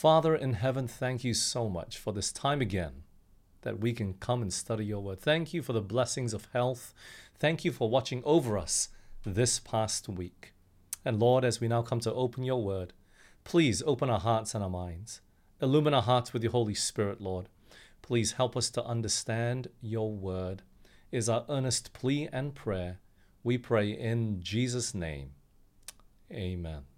Father in heaven, thank you so much for this time again that we can come and study your word. Thank you for the blessings of health. Thank you for watching over us this past week. And Lord, as we now come to open your word, please open our hearts and our minds. Illumine our hearts with your Holy Spirit, Lord. Please help us to understand your word, is our earnest plea and prayer. We pray in Jesus' name. Amen.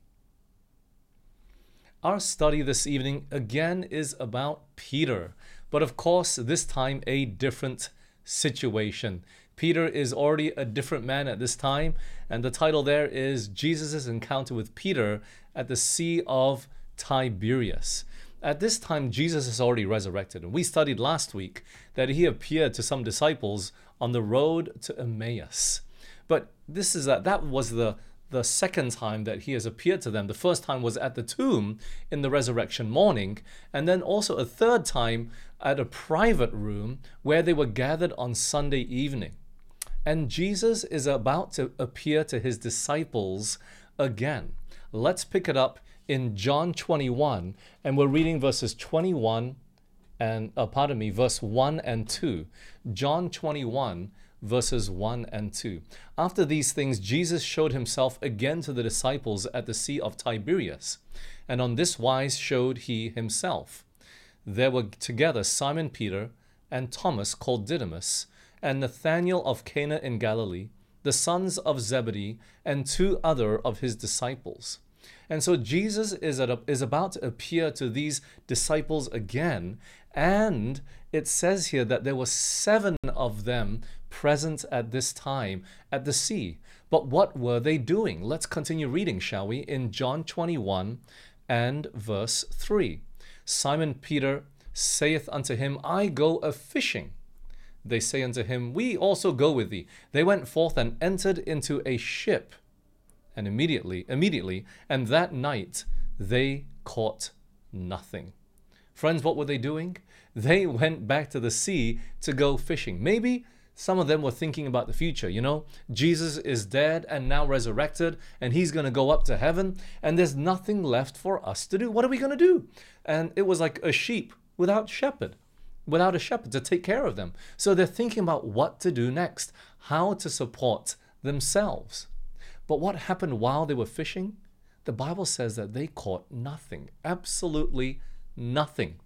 Our study this evening again is about Peter, but of course, this time a different situation. Peter is already a different man at this time, and the title there is Jesus' encounter with Peter at the Sea of Tiberias. At this time, Jesus is already resurrected, and we studied last week that he appeared to some disciples on the road to Emmaus. But this is that that was the the second time that he has appeared to them. The first time was at the tomb in the resurrection morning, and then also a third time at a private room where they were gathered on Sunday evening. And Jesus is about to appear to his disciples again. Let's pick it up in John 21, and we're reading verses 21 and, uh, pardon me, verse 1 and 2. John 21, verses 1 and 2. After these things, Jesus showed himself again to the disciples at the Sea of Tiberias, and on this wise showed he himself. There were together Simon Peter and Thomas called Didymus, and Nathanael of Cana in Galilee, the sons of Zebedee, and two other of his disciples. And so Jesus is, a, is about to appear to these disciples again, and it says here that there were seven of them present at this time at the sea. But what were they doing? Let's continue reading, shall we, in John 21 and verse 3. Simon Peter saith unto him, I go a fishing. They say unto him, We also go with thee. They went forth and entered into a ship. And immediately, immediately, and that night they caught nothing. Friends, what were they doing? They went back to the sea to go fishing. Maybe some of them were thinking about the future, you know? Jesus is dead and now resurrected, and he's going to go up to heaven, and there's nothing left for us to do. What are we going to do? And it was like a sheep without shepherd, without a shepherd to take care of them. So they're thinking about what to do next, how to support themselves. But what happened while they were fishing? The Bible says that they caught nothing, absolutely nothing.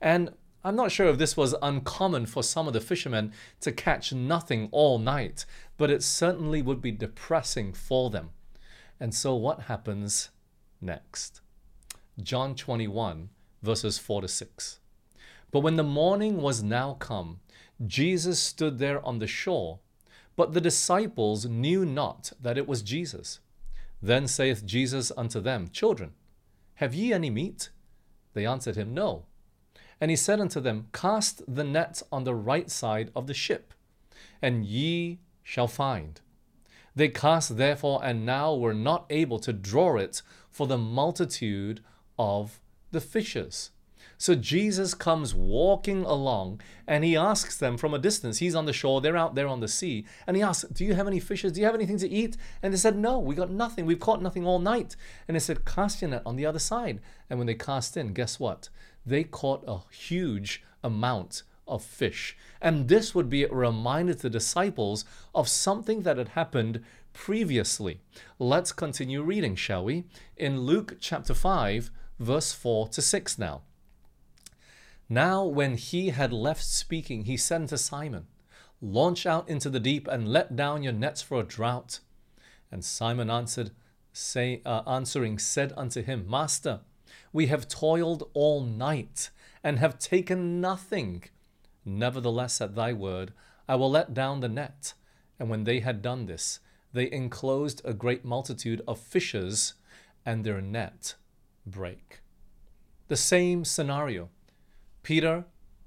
And I'm not sure if this was uncommon for some of the fishermen to catch nothing all night, but it certainly would be depressing for them. And so, what happens next? John 21, verses 4 to 6. But when the morning was now come, Jesus stood there on the shore, but the disciples knew not that it was Jesus. Then saith Jesus unto them, Children, have ye any meat? They answered him, No. And he said unto them, Cast the net on the right side of the ship, and ye shall find. They cast therefore, and now were not able to draw it for the multitude of the fishes. So Jesus comes walking along and he asks them from a distance. He's on the shore, they're out there on the sea. And he asks, Do you have any fishes? Do you have anything to eat? And they said, No, we got nothing. We've caught nothing all night. And he said, Cast your net on the other side. And when they cast in, guess what? They caught a huge amount of fish. And this would be a reminder to the disciples of something that had happened previously. Let's continue reading, shall we? In Luke chapter 5, verse 4 to 6 now. Now, when he had left speaking, he said unto Simon, Launch out into the deep and let down your nets for a draught. And Simon answered, say, uh, answering, said unto him, Master, we have toiled all night and have taken nothing. Nevertheless, at thy word, I will let down the net. And when they had done this, they enclosed a great multitude of fishes, and their net brake. The same scenario. Peter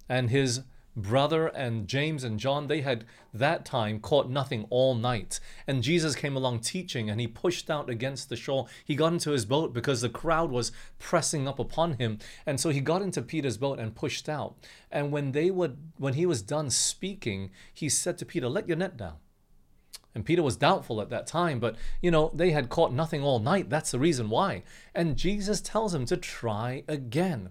and his brother and James and John, they had that time caught nothing all night. And Jesus came along teaching and he pushed out against the shore. He got into his boat because the crowd was pressing up upon him. And so he got into Peter's boat and pushed out. And when they would when he was done speaking, he said to Peter, "Let your net down." And Peter was doubtful at that time, but you know, they had caught nothing all night. That's the reason why. And Jesus tells him to try again.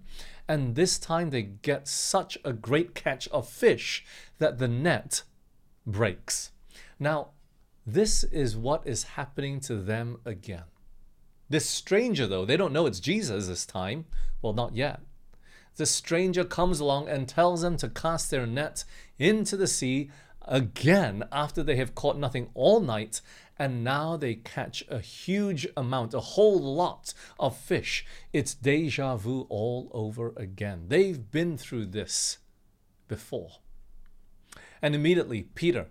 And this time they get such a great catch of fish that the net breaks. Now, this is what is happening to them again. This stranger, though, they don't know it's Jesus this time. Well, not yet. The stranger comes along and tells them to cast their net into the sea again after they have caught nothing all night and now they catch a huge amount, a whole lot of fish. It's deja vu all over again. They've been through this before. And immediately, Peter,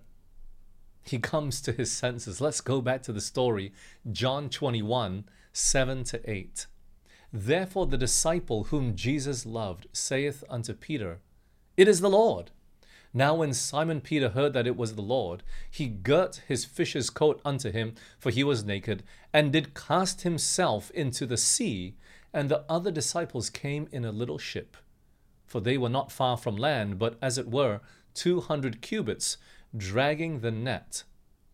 he comes to his senses. Let's go back to the story, John 21 7 to 8. Therefore, the disciple whom Jesus loved saith unto Peter, It is the Lord. Now, when Simon Peter heard that it was the Lord, he girt his fisher's coat unto him, for he was naked, and did cast himself into the sea. And the other disciples came in a little ship, for they were not far from land, but as it were two hundred cubits, dragging the net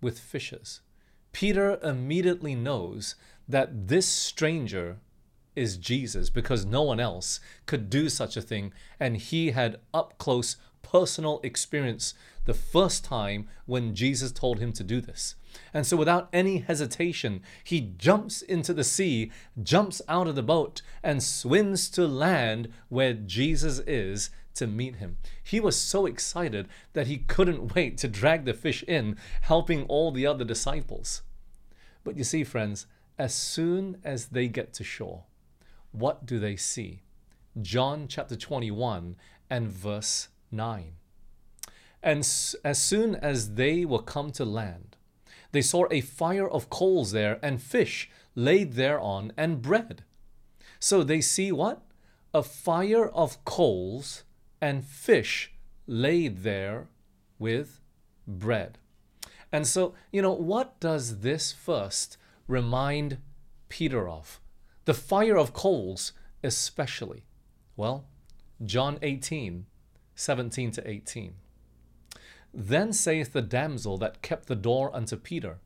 with fishes. Peter immediately knows that this stranger is Jesus because no one else could do such a thing, and he had up close personal experience the first time when Jesus told him to do this. And so, without any hesitation, he jumps into the sea, jumps out of the boat, and swims to land where Jesus is to meet him. He was so excited that he couldn't wait to drag the fish in, helping all the other disciples. But you see, friends, as soon as they get to shore, what do they see? John chapter 21 and verse 9. And as soon as they were come to land, they saw a fire of coals there, and fish laid thereon, and bread. So they see what? A fire of coals and fish laid there with bread. And so, you know, what does this first remind Peter of? The fire of coals, especially. Well, John 18, 17 to 18. Then saith the damsel that kept the door unto Peter,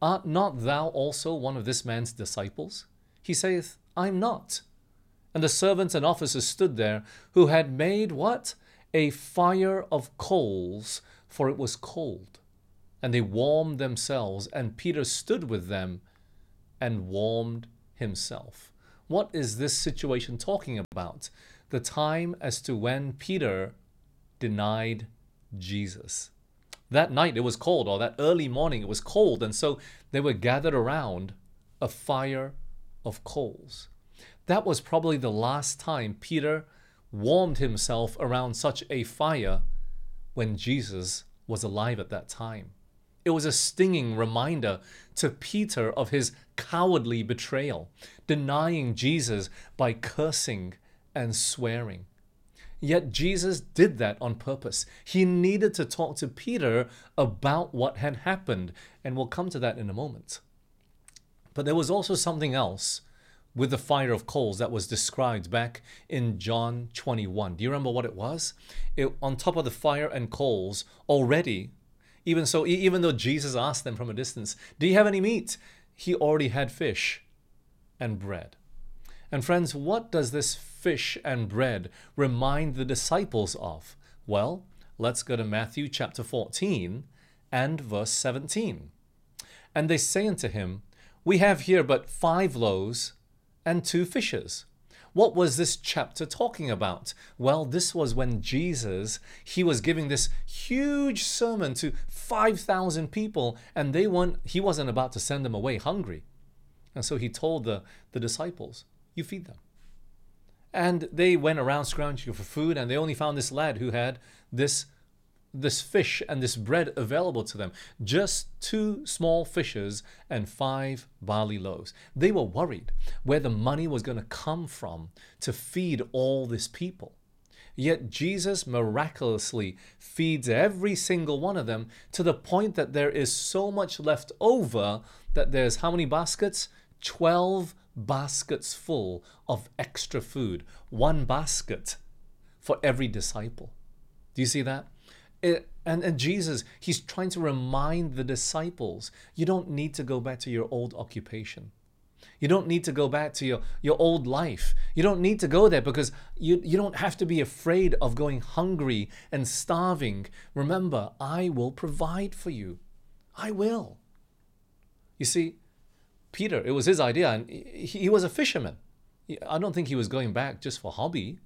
Art not thou also one of this man's disciples? He saith, I'm not. And the servants and officers stood there, who had made what? A fire of coals, for it was cold. And they warmed themselves, and Peter stood with them and warmed himself. What is this situation talking about? The time as to when Peter denied Jesus. That night it was cold, or that early morning it was cold, and so they were gathered around a fire of coals. That was probably the last time Peter warmed himself around such a fire when Jesus was alive at that time. It was a stinging reminder to Peter of his cowardly betrayal, denying Jesus by cursing and swearing. Yet Jesus did that on purpose. He needed to talk to Peter about what had happened, and we'll come to that in a moment. But there was also something else with the fire of coals that was described back in John 21. Do you remember what it was? It, on top of the fire and coals, already, even so, even though Jesus asked them from a distance, Do you have any meat? He already had fish and bread. And friends, what does this fish and bread remind the disciples of? Well, let's go to Matthew chapter 14 and verse 17. And they say unto him, We have here but five loaves and two fishes. What was this chapter talking about? Well, this was when Jesus, he was giving this huge sermon to 5,000 people and they weren't he wasn't about to send them away hungry. And so he told the, the disciples, you feed them. And they went around scrounging for food, and they only found this lad who had this this fish and this bread available to them. Just two small fishes and five barley loaves. They were worried where the money was going to come from to feed all this people. Yet Jesus miraculously feeds every single one of them to the point that there is so much left over that there's how many baskets? 12 baskets full of extra food, one basket for every disciple. Do you see that? It, and, and Jesus, he's trying to remind the disciples you don't need to go back to your old occupation. You don't need to go back to your, your old life. You don't need to go there because you, you don't have to be afraid of going hungry and starving. Remember, I will provide for you. I will. You see, Peter, it was his idea, and he, he was a fisherman. I don't think he was going back just for hobby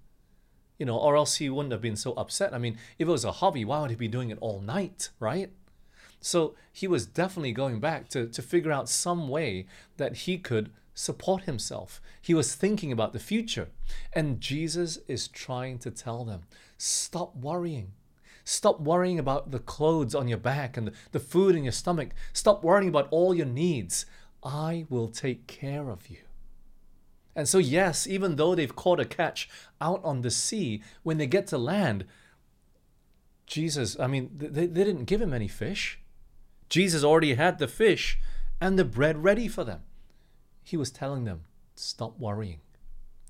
you know, or else he wouldn't have been so upset. I mean, if it was a hobby, why would he be doing it all night, right? So he was definitely going back to, to figure out some way that he could support himself. He was thinking about the future. And Jesus is trying to tell them stop worrying. Stop worrying about the clothes on your back and the, the food in your stomach. Stop worrying about all your needs. I will take care of you. And so, yes, even though they've caught a catch out on the sea, when they get to land, Jesus, I mean, they, they didn't give him any fish. Jesus already had the fish and the bread ready for them. He was telling them, stop worrying.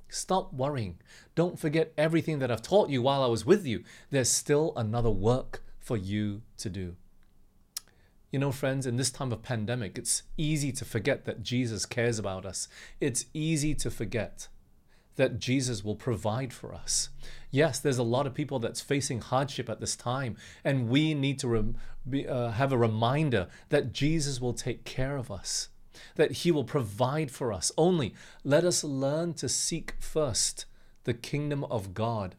Stop worrying. Don't forget everything that I've taught you while I was with you. There's still another work for you to do. You know, friends, in this time of pandemic, it's easy to forget that Jesus cares about us. It's easy to forget that Jesus will provide for us. Yes, there's a lot of people that's facing hardship at this time, and we need to rem- be, uh, have a reminder that Jesus will take care of us, that He will provide for us. Only let us learn to seek first the kingdom of God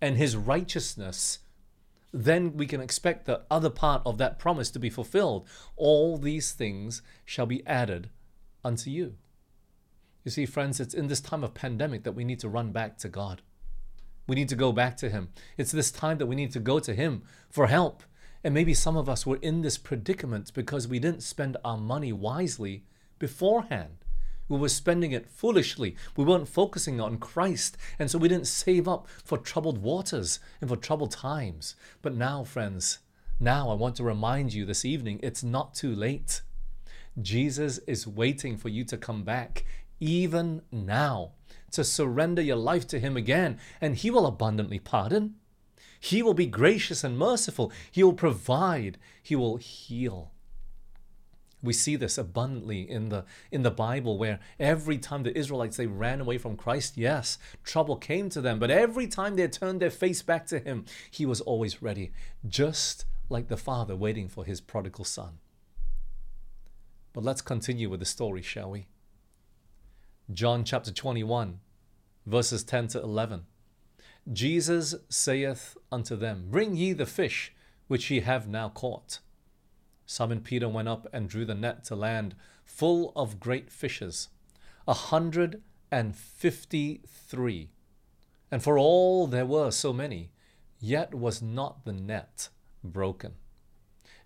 and His righteousness then we can expect the other part of that promise to be fulfilled. All these things shall be added unto you. You see, friends, it's in this time of pandemic that we need to run back to God. We need to go back to Him. It's this time that we need to go to Him for help. And maybe some of us were in this predicament because we didn't spend our money wisely beforehand. We were spending it foolishly. We weren't focusing on Christ. And so we didn't save up for troubled waters and for troubled times. But now, friends, now I want to remind you this evening it's not too late. Jesus is waiting for you to come back, even now, to surrender your life to Him again, and He will abundantly pardon. He will be gracious and merciful. He will provide. He will heal. We see this abundantly in the in the Bible where every time the Israelites they ran away from Christ, yes, trouble came to them, but every time they turned their face back to him, he was always ready, just like the father waiting for his prodigal son. But let's continue with the story, shall we? John chapter 21, verses 10 to 11. Jesus saith unto them, Bring ye the fish which ye have now caught. Simon Peter went up and drew the net to land, full of great fishes, a hundred and fifty three. And for all there were so many, yet was not the net broken.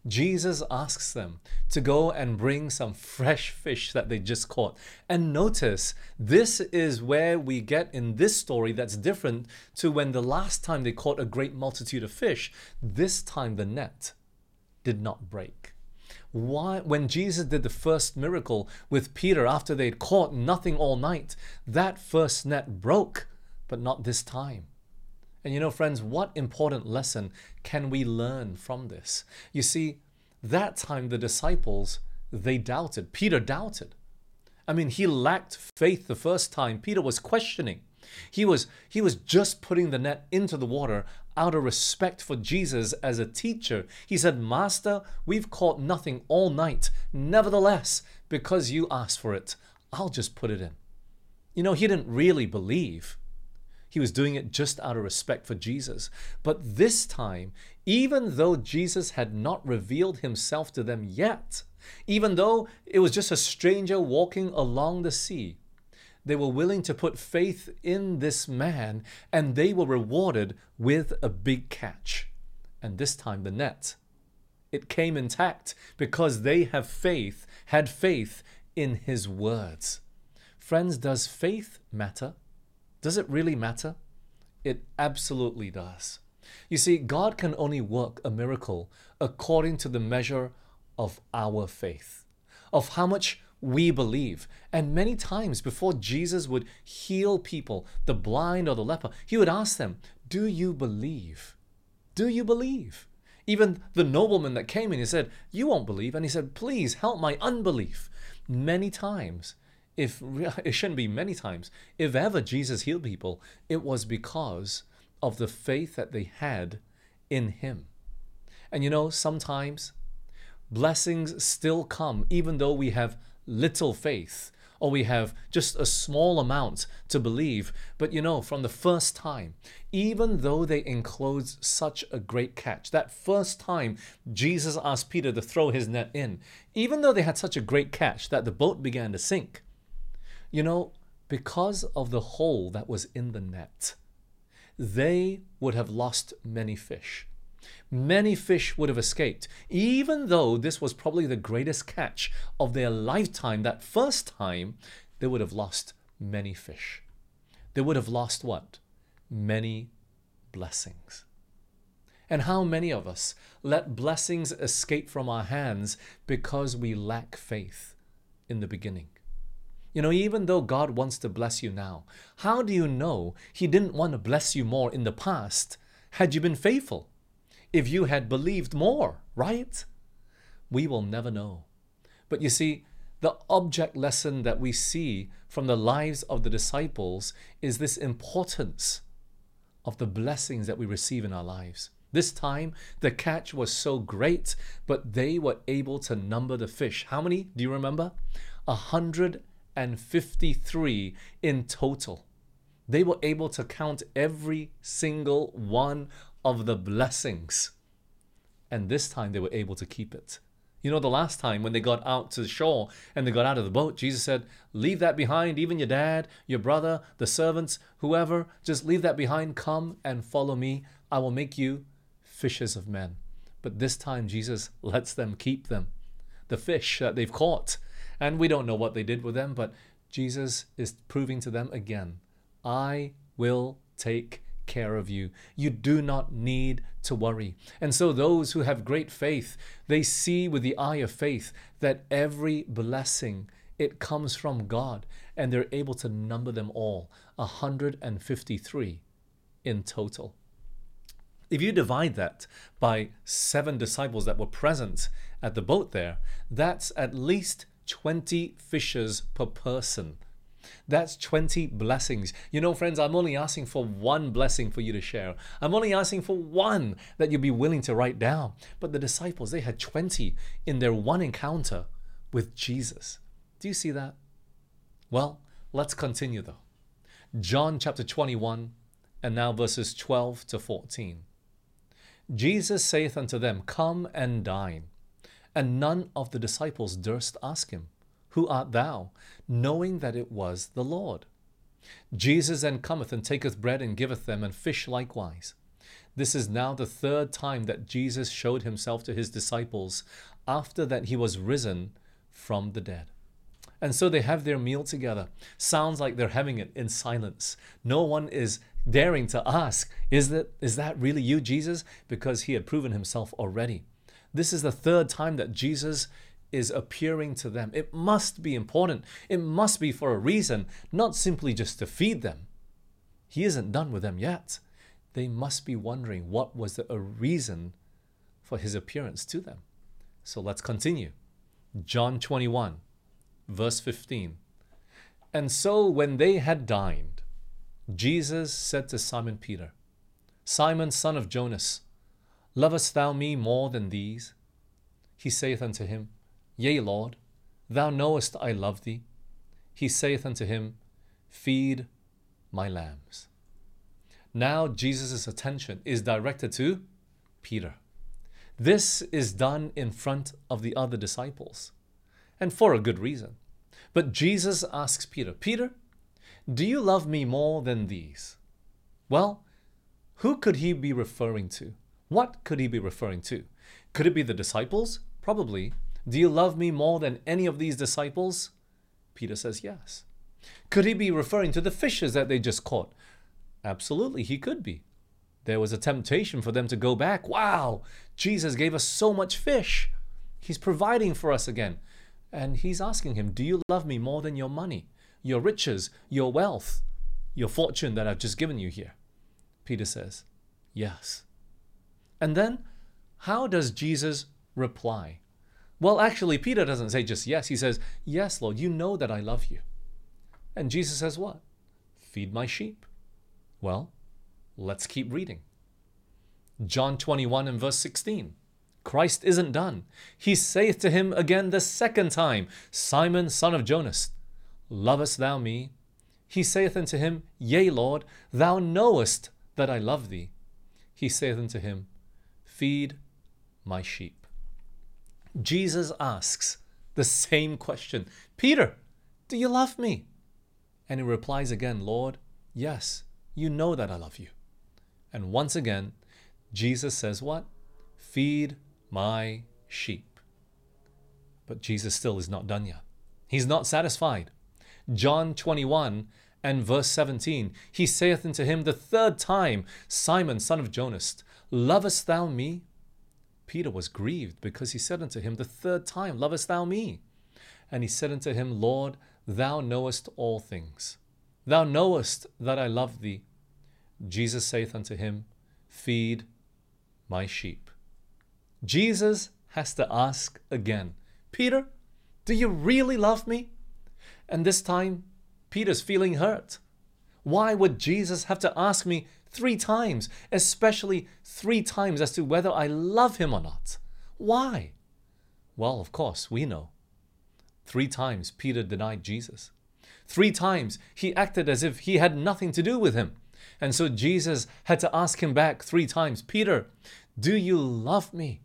Jesus asks them to go and bring some fresh fish that they just caught. And notice, this is where we get in this story that's different to when the last time they caught a great multitude of fish. This time the net did not break. Why, when Jesus did the first miracle with Peter after they'd caught nothing all night, that first net broke, but not this time. And you know, friends, what important lesson can we learn from this? You see, that time the disciples, they doubted. Peter doubted. I mean, he lacked faith the first time. Peter was questioning. He was he was just putting the net into the water out of respect for Jesus as a teacher. He said, Master, we've caught nothing all night. Nevertheless, because you asked for it, I'll just put it in. You know, he didn't really believe. He was doing it just out of respect for Jesus. But this time, even though Jesus had not revealed himself to them yet, even though it was just a stranger walking along the sea, they were willing to put faith in this man, and they were rewarded with a big catch. And this time, the net. It came intact because they have faith, had faith in his words. Friends, does faith matter? Does it really matter? It absolutely does. You see, God can only work a miracle according to the measure of our faith, of how much we believe. And many times before Jesus would heal people, the blind or the leper, he would ask them, Do you believe? Do you believe? Even the nobleman that came in, he said, You won't believe. And he said, Please help my unbelief. Many times, if it shouldn't be many times, if ever Jesus healed people, it was because of the faith that they had in him. And you know, sometimes blessings still come even though we have little faith or we have just a small amount to believe. But you know, from the first time, even though they enclose such a great catch, that first time Jesus asked Peter to throw his net in, even though they had such a great catch that the boat began to sink, you know, because of the hole that was in the net, they would have lost many fish many fish would have escaped, even though this was probably the greatest catch of their lifetime. That first time, they would have lost many fish. They would have lost what? Many blessings. And how many of us let blessings escape from our hands because we lack faith in the beginning? You know, even though God wants to bless you now, how do you know He didn't want to bless you more in the past had you been faithful? If you had believed more, right? We will never know. But you see, the object lesson that we see from the lives of the disciples is this importance of the blessings that we receive in our lives. This time, the catch was so great, but they were able to number the fish. How many do you remember? 153 in total. They were able to count every single one of the blessings. And this time they were able to keep it. You know, the last time when they got out to the shore and they got out of the boat, Jesus said, Leave that behind, even your dad, your brother, the servants, whoever, just leave that behind. Come and follow me. I will make you fishers of men. But this time, Jesus lets them keep them, the fish that they've caught. And we don't know what they did with them, but Jesus is proving to them again I will take care of you. You do not need to worry. And so, those who have great faith, they see with the eye of faith that every blessing it comes from God, and they're able to number them all 153 in total. If you divide that by seven disciples that were present at the boat there, that's at least 20 fishes per person that's 20 blessings. You know, friends, I'm only asking for one blessing for you to share. I'm only asking for one that you'll be willing to write down. But the disciples, they had 20 in their one encounter with Jesus. Do you see that? Well, let's continue though. John chapter 21 and now verses 12 to 14. Jesus saith unto them, Come and dine. And none of the disciples durst ask him, who art thou? knowing that it was the Lord. Jesus then cometh and taketh bread and giveth them, and fish likewise. This is now the third time that Jesus showed himself to his disciples after that he was risen from the dead. And so they have their meal together. Sounds like they're having it in silence. No one is daring to ask, is that, is that really you, Jesus? Because he had proven himself already. This is the third time that Jesus is appearing to them. It must be important. It must be for a reason, not simply just to feed them. He isn't done with them yet. They must be wondering what was the, reason for his appearance to them. So let's continue. John 21, verse 15. And so when they had dined, Jesus said to Simon Peter, Simon, son of Jonas, lovest thou me more than these? He saith unto him, Yea, Lord, thou knowest I love thee. He saith unto him, Feed my lambs. Now Jesus' attention is directed to Peter. This is done in front of the other disciples, and for a good reason. But Jesus asks Peter, Peter, do you love me more than these? Well, who could he be referring to? What could he be referring to? Could it be the disciples? Probably. Do you love me more than any of these disciples? Peter says, Yes. Could he be referring to the fishes that they just caught? Absolutely, he could be. There was a temptation for them to go back. Wow, Jesus gave us so much fish. He's providing for us again. And he's asking him, Do you love me more than your money, your riches, your wealth, your fortune that I've just given you here? Peter says, Yes. And then how does Jesus reply? Well, actually, Peter doesn't say just yes. He says, Yes, Lord, you know that I love you. And Jesus says, What? Feed my sheep. Well, let's keep reading. John 21 and verse 16. Christ isn't done. He saith to him again the second time, Simon, son of Jonas, lovest thou me? He saith unto him, Yea, Lord, thou knowest that I love thee. He saith unto him, Feed my sheep. Jesus asks the same question Peter, do you love me? And he replies again, Lord, yes, you know that I love you. And once again, Jesus says, What? Feed my sheep. But Jesus still is not done yet. He's not satisfied. John 21 and verse 17 He saith unto him the third time, Simon, son of Jonas, lovest thou me? Peter was grieved because he said unto him the third time, Lovest thou me? And he said unto him, Lord, thou knowest all things. Thou knowest that I love thee. Jesus saith unto him, Feed my sheep. Jesus has to ask again, Peter, do you really love me? And this time, Peter's feeling hurt. Why would Jesus have to ask me three times, especially three times as to whether I love him or not? Why? Well, of course, we know. Three times Peter denied Jesus. Three times he acted as if he had nothing to do with him. And so Jesus had to ask him back three times Peter, do you love me?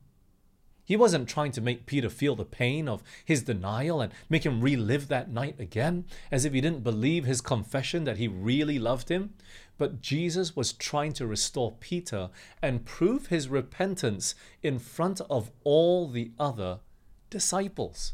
He wasn't trying to make Peter feel the pain of his denial and make him relive that night again, as if he didn't believe his confession that he really loved him. But Jesus was trying to restore Peter and prove his repentance in front of all the other disciples.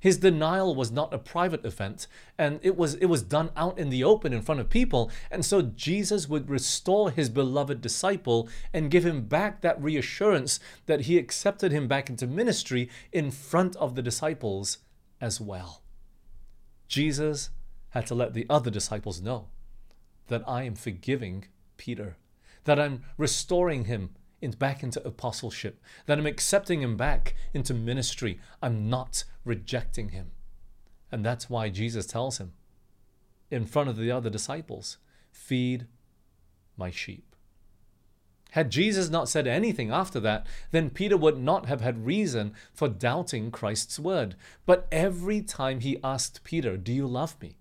His denial was not a private event, and it was it was done out in the open in front of people. And so Jesus would restore his beloved disciple and give him back that reassurance that he accepted him back into ministry in front of the disciples as well. Jesus had to let the other disciples know that I am forgiving Peter, that I'm restoring him in, back into apostleship, that I'm accepting him back into ministry. I'm not rejecting him. And that's why Jesus tells him in front of the other disciples, Feed my sheep. Had Jesus not said anything after that, then Peter would not have had reason for doubting Christ's word. But every time he asked Peter, Do you love me?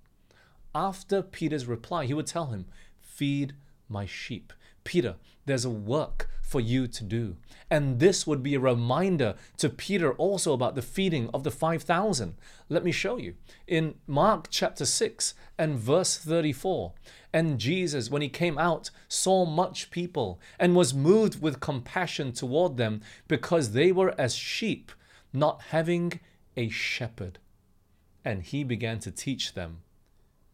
After Peter's reply, he would tell him, Feed my sheep. Peter, there's a work for you to do. And this would be a reminder to Peter also about the feeding of the 5,000. Let me show you. In Mark chapter 6 and verse 34, and Jesus, when he came out, saw much people and was moved with compassion toward them because they were as sheep, not having a shepherd. And he began to teach them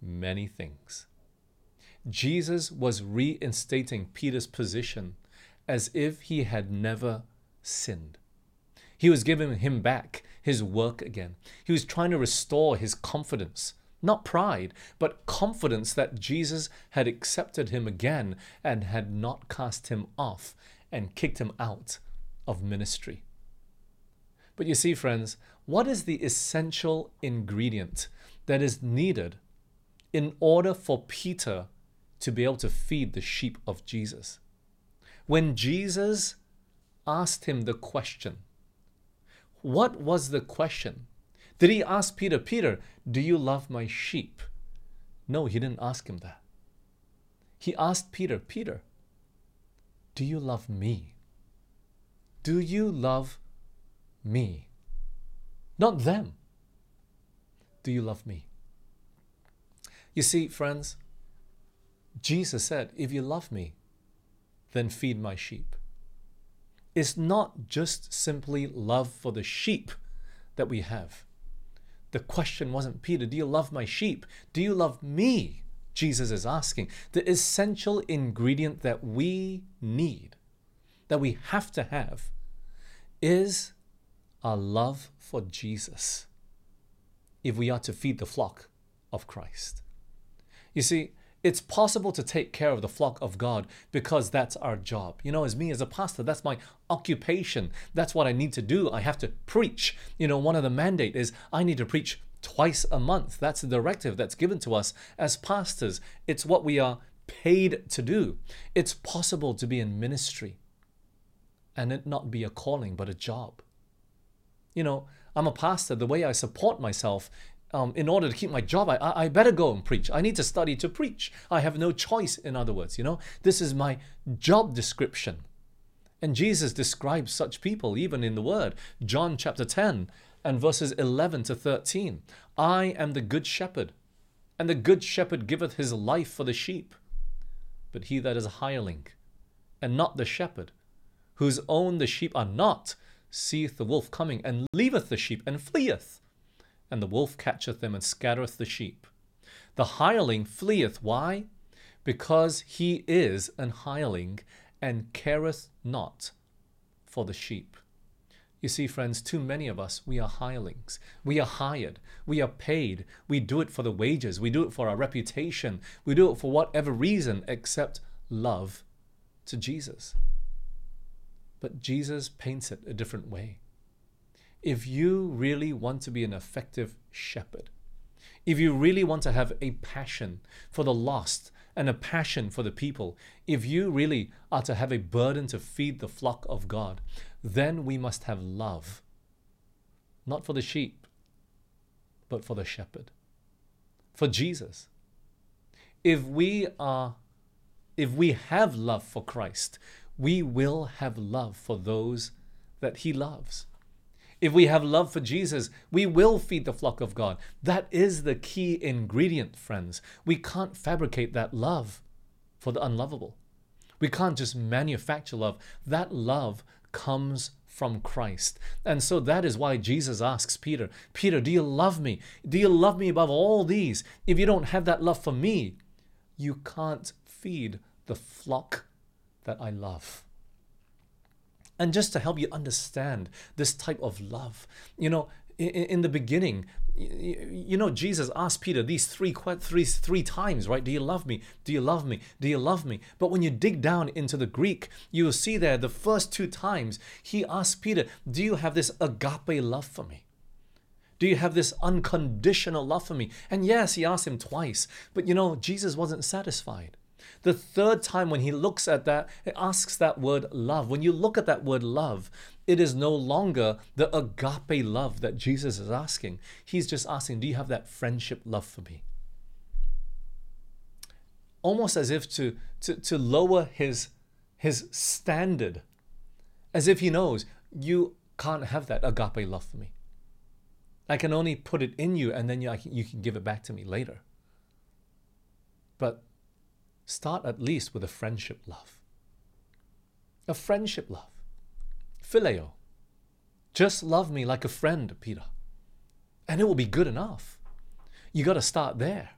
many things. Jesus was reinstating Peter's position as if he had never sinned. He was giving him back his work again. He was trying to restore his confidence, not pride, but confidence that Jesus had accepted him again and had not cast him off and kicked him out of ministry. But you see, friends, what is the essential ingredient that is needed in order for Peter to be able to feed the sheep of Jesus. When Jesus asked him the question, what was the question? Did he ask Peter, Peter, do you love my sheep? No, he didn't ask him that. He asked Peter, Peter, do you love me? Do you love me? Not them. Do you love me? You see, friends, Jesus said, If you love me, then feed my sheep. It's not just simply love for the sheep that we have. The question wasn't, Peter, do you love my sheep? Do you love me? Jesus is asking. The essential ingredient that we need, that we have to have, is our love for Jesus if we are to feed the flock of Christ. You see, It's possible to take care of the flock of God because that's our job. You know, as me as a pastor, that's my occupation. That's what I need to do. I have to preach. You know, one of the mandate is I need to preach twice a month. That's the directive that's given to us as pastors. It's what we are paid to do. It's possible to be in ministry and it not be a calling but a job. You know, I'm a pastor. The way I support myself um, in order to keep my job, I, I better go and preach. I need to study to preach. I have no choice, in other words. You know, this is my job description. And Jesus describes such people even in the Word. John chapter 10 and verses 11 to 13. I am the good shepherd, and the good shepherd giveth his life for the sheep. But he that is a hireling, and not the shepherd, whose own the sheep are not, seeth the wolf coming, and leaveth the sheep, and fleeth and the wolf catcheth them and scattereth the sheep. The hireling fleeth. Why? Because he is an hireling and careth not for the sheep. You see, friends, too many of us, we are hirelings. We are hired. We are paid. We do it for the wages. We do it for our reputation. We do it for whatever reason except love to Jesus. But Jesus paints it a different way if you really want to be an effective shepherd, if you really want to have a passion for the lost and a passion for the people, if you really are to have a burden to feed the flock of God, then we must have love, not for the sheep, but for the shepherd, for Jesus. If we are if we have love for Christ, we will have love for those that he loves. If we have love for Jesus, we will feed the flock of God. That is the key ingredient, friends. We can't fabricate that love for the unlovable. We can't just manufacture love. That love comes from Christ. And so that is why Jesus asks Peter, Peter, do you love me? Do you love me above all these? If you don't have that love for me, you can't feed the flock that I love. And just to help you understand this type of love, you know, in, in the beginning, you know, Jesus asked Peter these three, three, three times, right? Do you love me? Do you love me? Do you love me? But when you dig down into the Greek, you will see there the first two times he asked Peter, Do you have this agape love for me? Do you have this unconditional love for me? And yes, he asked him twice, but you know, Jesus wasn't satisfied. The third time when he looks at that, it asks that word love. When you look at that word love, it is no longer the agape love that Jesus is asking. He's just asking, Do you have that friendship love for me? Almost as if to, to, to lower his, his standard, as if he knows you can't have that agape love for me. I can only put it in you and then you, can, you can give it back to me later. But Start at least with a friendship love. A friendship love. Phileo. Just love me like a friend, Peter. And it will be good enough. You got to start there.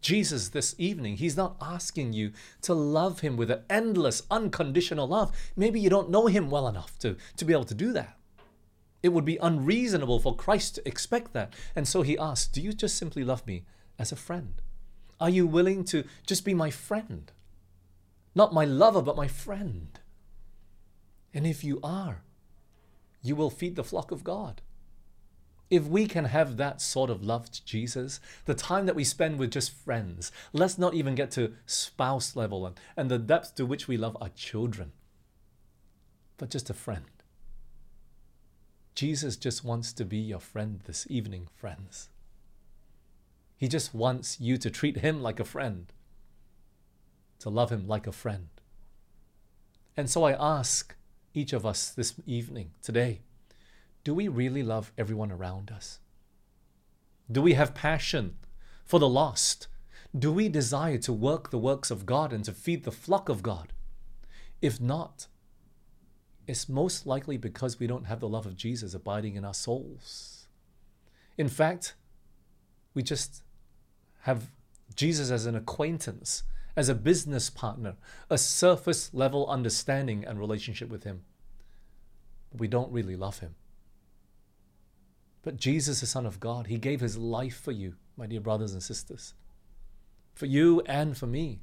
Jesus, this evening, He's not asking you to love Him with an endless, unconditional love. Maybe you don't know Him well enough to, to be able to do that. It would be unreasonable for Christ to expect that. And so He asks, Do you just simply love me as a friend? Are you willing to just be my friend? Not my lover, but my friend. And if you are, you will feed the flock of God. If we can have that sort of love to Jesus, the time that we spend with just friends, let's not even get to spouse level and, and the depth to which we love our children, but just a friend. Jesus just wants to be your friend this evening, friends. He just wants you to treat him like a friend, to love him like a friend. And so I ask each of us this evening, today, do we really love everyone around us? Do we have passion for the lost? Do we desire to work the works of God and to feed the flock of God? If not, it's most likely because we don't have the love of Jesus abiding in our souls. In fact, we just have Jesus as an acquaintance, as a business partner, a surface level understanding and relationship with Him. But we don't really love Him. But Jesus, the Son of God, He gave His life for you, my dear brothers and sisters. for you and for me.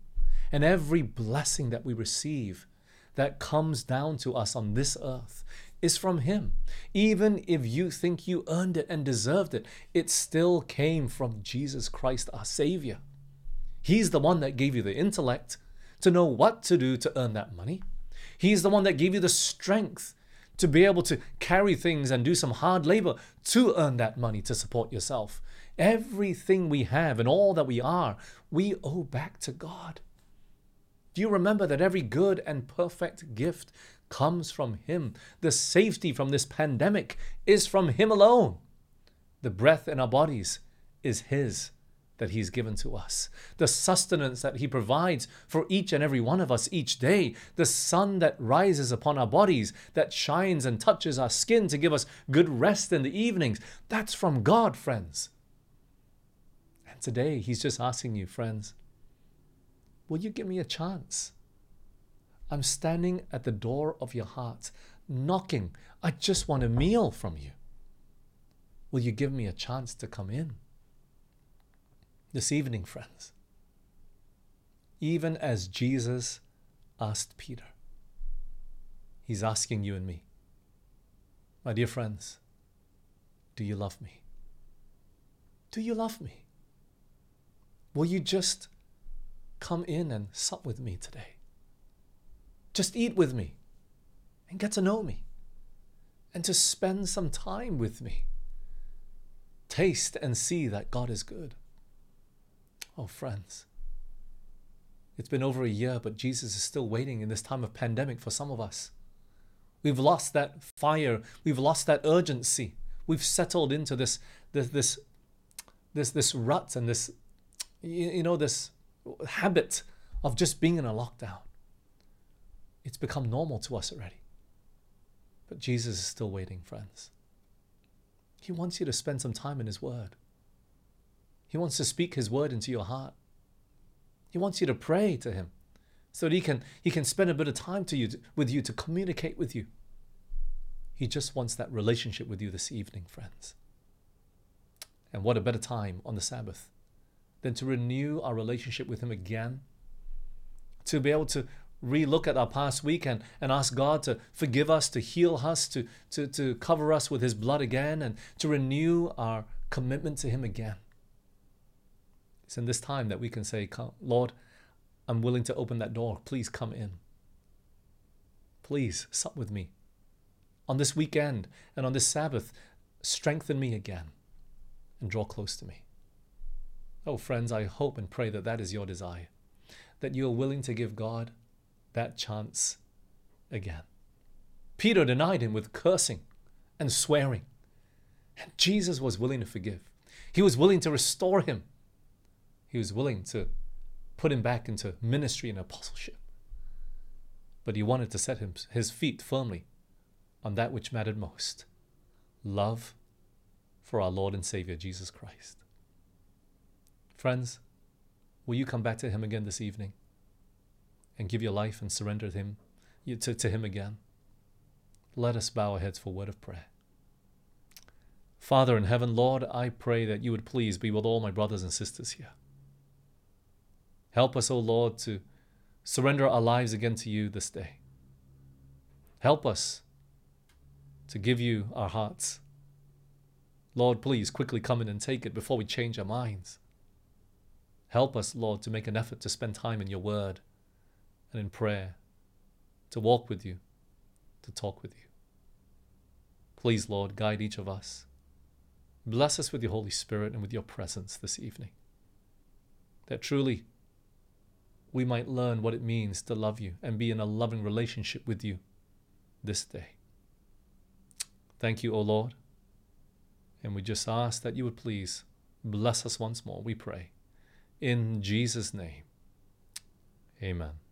And every blessing that we receive that comes down to us on this earth is from Him. Even if you think you earned it and deserved it, it still came from Jesus Christ, our Savior. He's the one that gave you the intellect to know what to do to earn that money. He's the one that gave you the strength to be able to carry things and do some hard labor to earn that money to support yourself. Everything we have and all that we are, we owe back to God. Do you remember that every good and perfect gift comes from Him? The safety from this pandemic is from Him alone. The breath in our bodies is His that He's given to us, the sustenance that He provides for each and every one of us each day, the sun that rises upon our bodies, that shines and touches our skin to give us good rest in the evenings. That's from God, friends. And today, He's just asking you, friends, Will you give me a chance? I'm standing at the door of your heart, knocking. I just want a meal from you. Will you give me a chance to come in? This evening, friends, even as Jesus asked Peter, he's asking you and me, my dear friends, do you love me? Do you love me? Will you just come in and sup with me today. Just eat with me and get to know me and to spend some time with me. Taste and see that God is good. Oh, friends, it's been over a year, but Jesus is still waiting in this time of pandemic for some of us. We've lost that fire, we've lost that urgency. We've settled into this this this this, this rut and this you, know this habit of just being in a lockdown. It's become normal to us already. But Jesus is still waiting, friends. He wants you to spend some time in His Word. He wants to speak His Word into your heart. He wants you to pray to Him so that He can, he can spend a bit of time to you, with you to communicate with you. He just wants that relationship with you this evening, friends. And what a better time on the Sabbath than to renew our relationship with Him again, to be able to relook at our past week and, and ask God to forgive us, to heal us, to, to, to cover us with His blood again, and to renew our commitment to Him again. It's in this time that we can say, Lord, I'm willing to open that door. Please come in. Please sup with me. On this weekend and on this Sabbath, strengthen me again and draw close to me. Oh, friends, I hope and pray that that is your desire, that you are willing to give God that chance again. Peter denied him with cursing and swearing, and Jesus was willing to forgive. He was willing to restore him. He was willing to put him back into ministry and apostleship. But he wanted to set him, his feet firmly on that which mattered most love for our Lord and Savior Jesus Christ. Friends, will you come back to Him again this evening and give your life and surrender to Him, to, to Him again? Let us bow our heads for a word of prayer. Father in heaven, Lord, I pray that you would please be with all my brothers and sisters here. Help us, O Lord, to surrender our lives again to you this day. Help us to give you our hearts. Lord, please quickly come in and take it before we change our minds. Help us, Lord, to make an effort to spend time in your word and in prayer, to walk with you, to talk with you. Please, Lord, guide each of us. Bless us with your Holy Spirit and with your presence this evening. That truly we might learn what it means to love you and be in a loving relationship with you this day. Thank you, O Lord. And we just ask that you would please bless us once more, we pray. In Jesus' name, amen.